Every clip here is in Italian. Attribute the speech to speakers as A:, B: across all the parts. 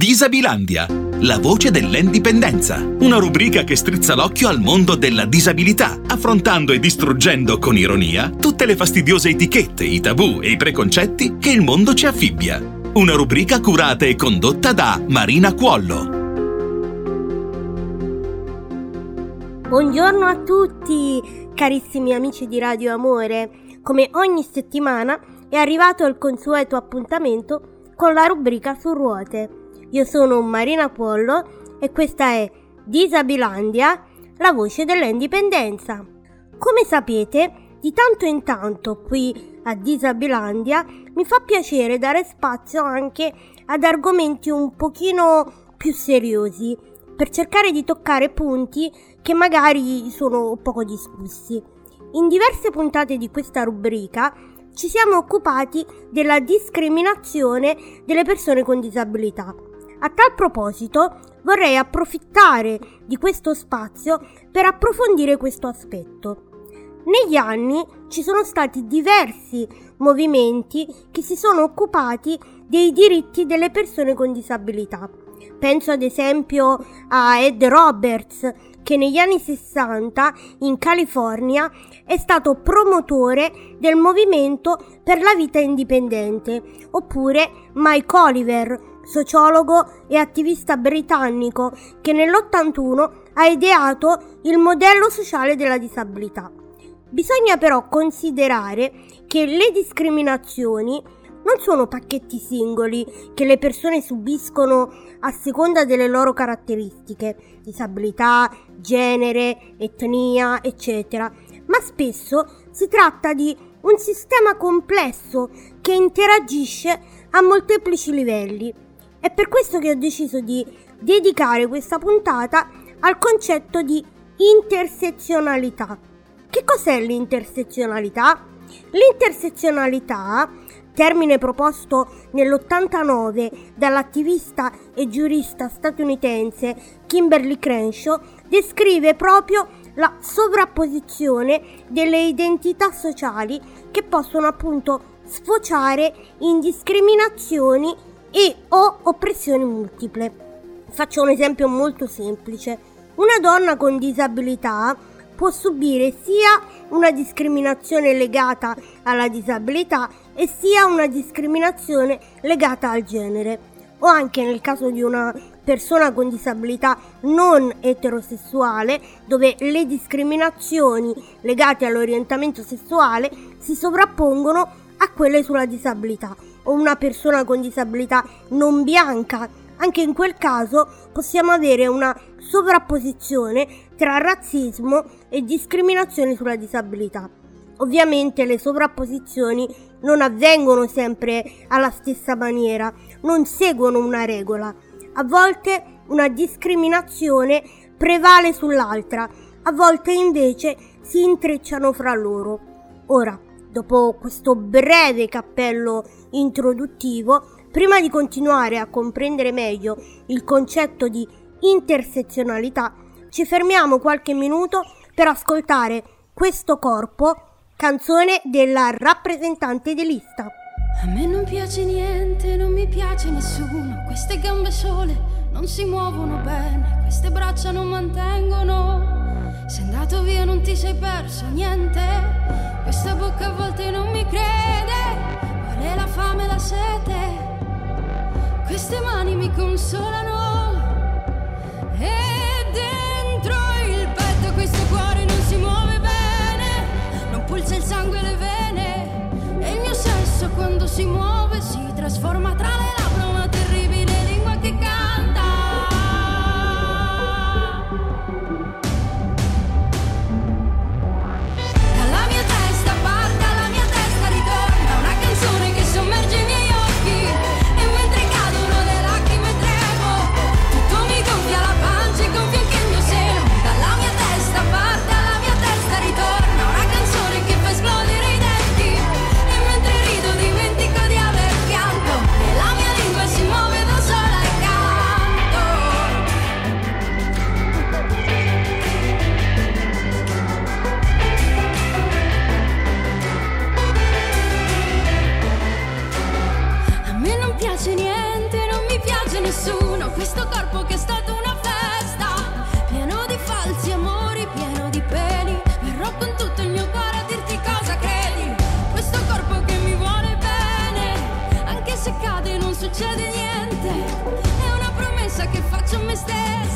A: Disabilandia, la voce dell'indipendenza. Una rubrica che strizza l'occhio al mondo della disabilità, affrontando e distruggendo con ironia tutte le fastidiose etichette, i tabù e i preconcetti che il mondo ci affibbia. Una rubrica curata e condotta da Marina Cuollo.
B: Buongiorno a tutti, carissimi amici di Radio Amore. Come ogni settimana è arrivato il consueto appuntamento con la rubrica su ruote io sono Marina Pollo e questa è Disabilandia, la voce dell'indipendenza. Come sapete, di tanto in tanto qui a Disabilandia mi fa piacere dare spazio anche ad argomenti un pochino più seriosi per cercare di toccare punti che magari sono poco discussi. In diverse puntate di questa rubrica ci siamo occupati della discriminazione delle persone con disabilità a tal proposito vorrei approfittare di questo spazio per approfondire questo aspetto. Negli anni ci sono stati diversi movimenti che si sono occupati dei diritti delle persone con disabilità. Penso ad esempio a Ed Roberts, che negli anni 60 in California è stato promotore del movimento per la vita indipendente, oppure Mike Oliver, sociologo e attivista britannico che nell'81 ha ideato il modello sociale della disabilità. Bisogna però considerare che le discriminazioni non sono pacchetti singoli che le persone subiscono a seconda delle loro caratteristiche, disabilità, genere, etnia, eccetera, ma spesso si tratta di un sistema complesso che interagisce a molteplici livelli è per questo che ho deciso di dedicare questa puntata al concetto di intersezionalità. Che cos'è l'intersezionalità? L'intersezionalità, termine proposto nell'89 dall'attivista e giurista statunitense Kimberly Crenshaw, descrive proprio la sovrapposizione delle identità sociali che possono appunto sfociare in discriminazioni e o oppressioni multiple. Faccio un esempio molto semplice. Una donna con disabilità può subire sia una discriminazione legata alla disabilità e sia una discriminazione legata al genere o anche nel caso di una persona con disabilità non eterosessuale dove le discriminazioni legate all'orientamento sessuale si sovrappongono a quelle sulla disabilità o una persona con disabilità non bianca. Anche in quel caso possiamo avere una sovrapposizione tra razzismo e discriminazione sulla disabilità. Ovviamente le sovrapposizioni non avvengono sempre alla stessa maniera, non seguono una regola. A volte una discriminazione prevale sull'altra, a volte invece si intrecciano fra loro. Ora, Dopo questo breve cappello introduttivo, prima di continuare a comprendere meglio il concetto di intersezionalità, ci fermiamo qualche minuto per ascoltare questo corpo, canzone della rappresentante di lista.
C: A me non piace niente, non mi piace nessuno, queste gambe sole non si muovono bene, queste braccia non mantengono sei andato via, non ti sei perso niente. Questa bocca a volte non mi crede. Vuole la fame e la sete. Queste mani mi consolano. E dentro il petto questo cuore non si muove bene. Non pulsa il sangue e le vene. E il mio sesso quando si muove si trasforma tra promessa che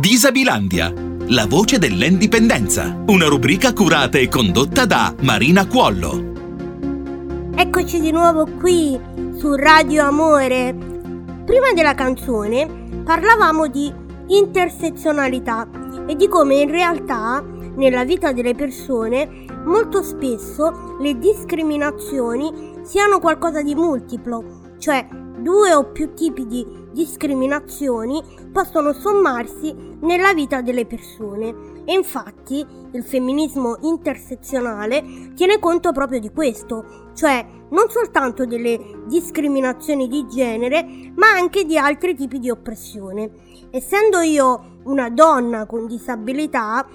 A: Disabilandia, la voce dell'indipendenza, una rubrica curata e condotta da Marina Cuollo.
B: Eccoci di nuovo qui su Radio Amore. Prima della canzone parlavamo di intersezionalità e di come in realtà nella vita delle persone molto spesso le discriminazioni siano qualcosa di multiplo, cioè due o più tipi di discriminazioni possono sommarsi nella vita delle persone e infatti il femminismo intersezionale tiene conto proprio di questo, cioè non soltanto delle discriminazioni di genere, ma anche di altri tipi di oppressione. Essendo io una donna con disabilità,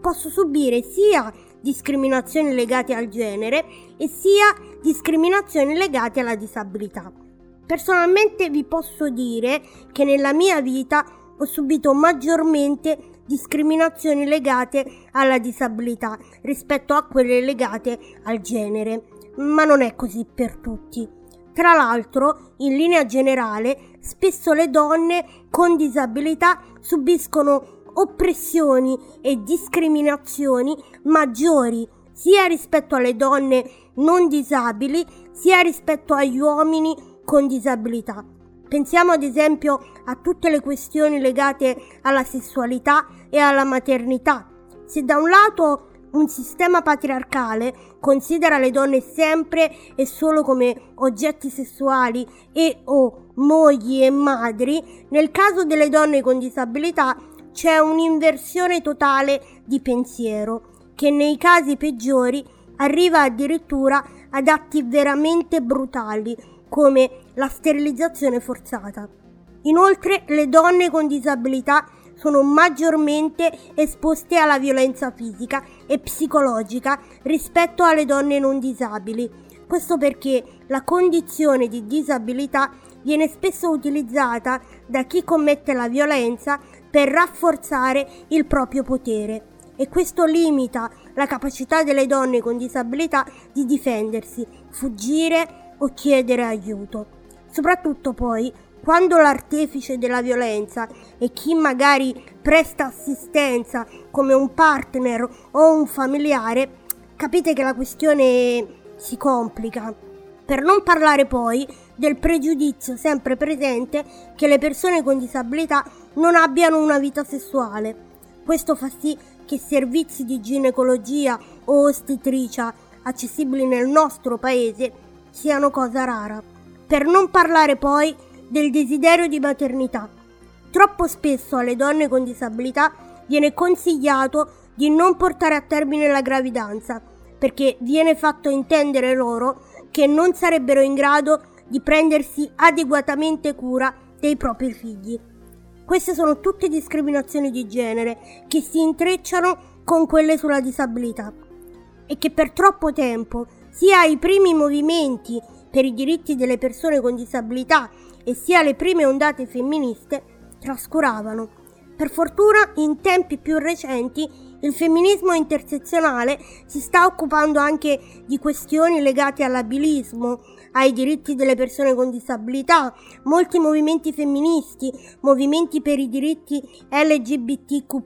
B: posso subire sia discriminazioni legate al genere e sia discriminazioni legate alla disabilità. Personalmente vi posso dire che nella mia vita ho subito maggiormente discriminazioni legate alla disabilità rispetto a quelle legate al genere, ma non è così per tutti. Tra l'altro, in linea generale, spesso le donne con disabilità subiscono oppressioni e discriminazioni maggiori sia rispetto alle donne non disabili sia rispetto agli uomini con disabilità. Pensiamo ad esempio a tutte le questioni legate alla sessualità e alla maternità. Se da un lato un sistema patriarcale considera le donne sempre e solo come oggetti sessuali e o mogli e madri, nel caso delle donne con disabilità c'è un'inversione totale di pensiero che nei casi peggiori arriva addirittura ad atti veramente brutali come la sterilizzazione forzata. Inoltre le donne con disabilità sono maggiormente esposte alla violenza fisica e psicologica rispetto alle donne non disabili. Questo perché la condizione di disabilità viene spesso utilizzata da chi commette la violenza per rafforzare il proprio potere e questo limita la capacità delle donne con disabilità di difendersi, fuggire o chiedere aiuto. Soprattutto poi quando l'artefice della violenza è chi magari presta assistenza come un partner o un familiare, capite che la questione si complica. Per non parlare poi del pregiudizio sempre presente che le persone con disabilità non abbiano una vita sessuale. Questo fa sì che servizi di ginecologia o ostetricia accessibili nel nostro paese siano cosa rara. Per non parlare poi del desiderio di maternità. Troppo spesso alle donne con disabilità viene consigliato di non portare a termine la gravidanza, perché viene fatto intendere loro che non sarebbero in grado di prendersi adeguatamente cura dei propri figli. Queste sono tutte discriminazioni di genere che si intrecciano con quelle sulla disabilità e che per troppo tempo sia i primi movimenti per i diritti delle persone con disabilità e sia le prime ondate femministe trascuravano. Per fortuna, in tempi più recenti, il femminismo intersezionale si sta occupando anche di questioni legate all'abilismo, ai diritti delle persone con disabilità, molti movimenti femministi, movimenti per i diritti LGBTQ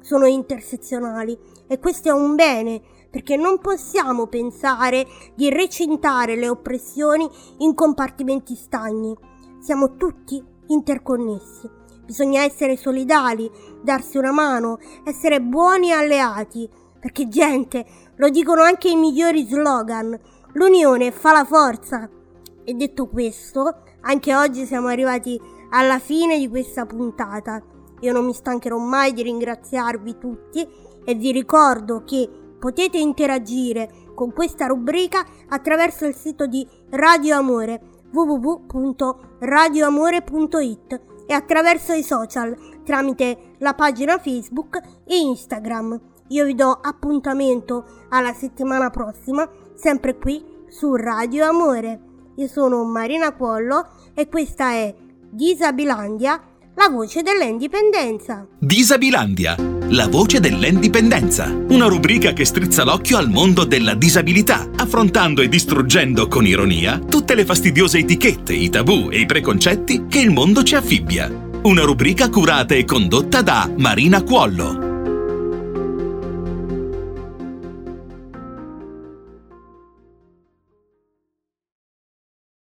B: sono intersezionali e questo è un bene perché non possiamo pensare di recintare le oppressioni in compartimenti stagni. Siamo tutti interconnessi. Bisogna essere solidali, darsi una mano, essere buoni alleati, perché gente, lo dicono anche i migliori slogan, l'unione fa la forza. E detto questo, anche oggi siamo arrivati alla fine di questa puntata. Io non mi stancherò mai di ringraziarvi tutti e vi ricordo che potete interagire con questa rubrica attraverso il sito di Radio Amore www.radioamore.it e attraverso i social tramite la pagina Facebook e Instagram. Io vi do appuntamento alla settimana prossima, sempre qui su Radio Amore. Io sono Marina Quollo e questa è Disabilandia, la voce dell'indipendenza.
A: Disabilandia, la voce dell'indipendenza. Una rubrica che strizza l'occhio al mondo della disabilità, affrontando e distruggendo con ironia tutte le fastidiose etichette, i tabù e i preconcetti che il mondo ci affibbia. Una rubrica curata e condotta da Marina Cuollo.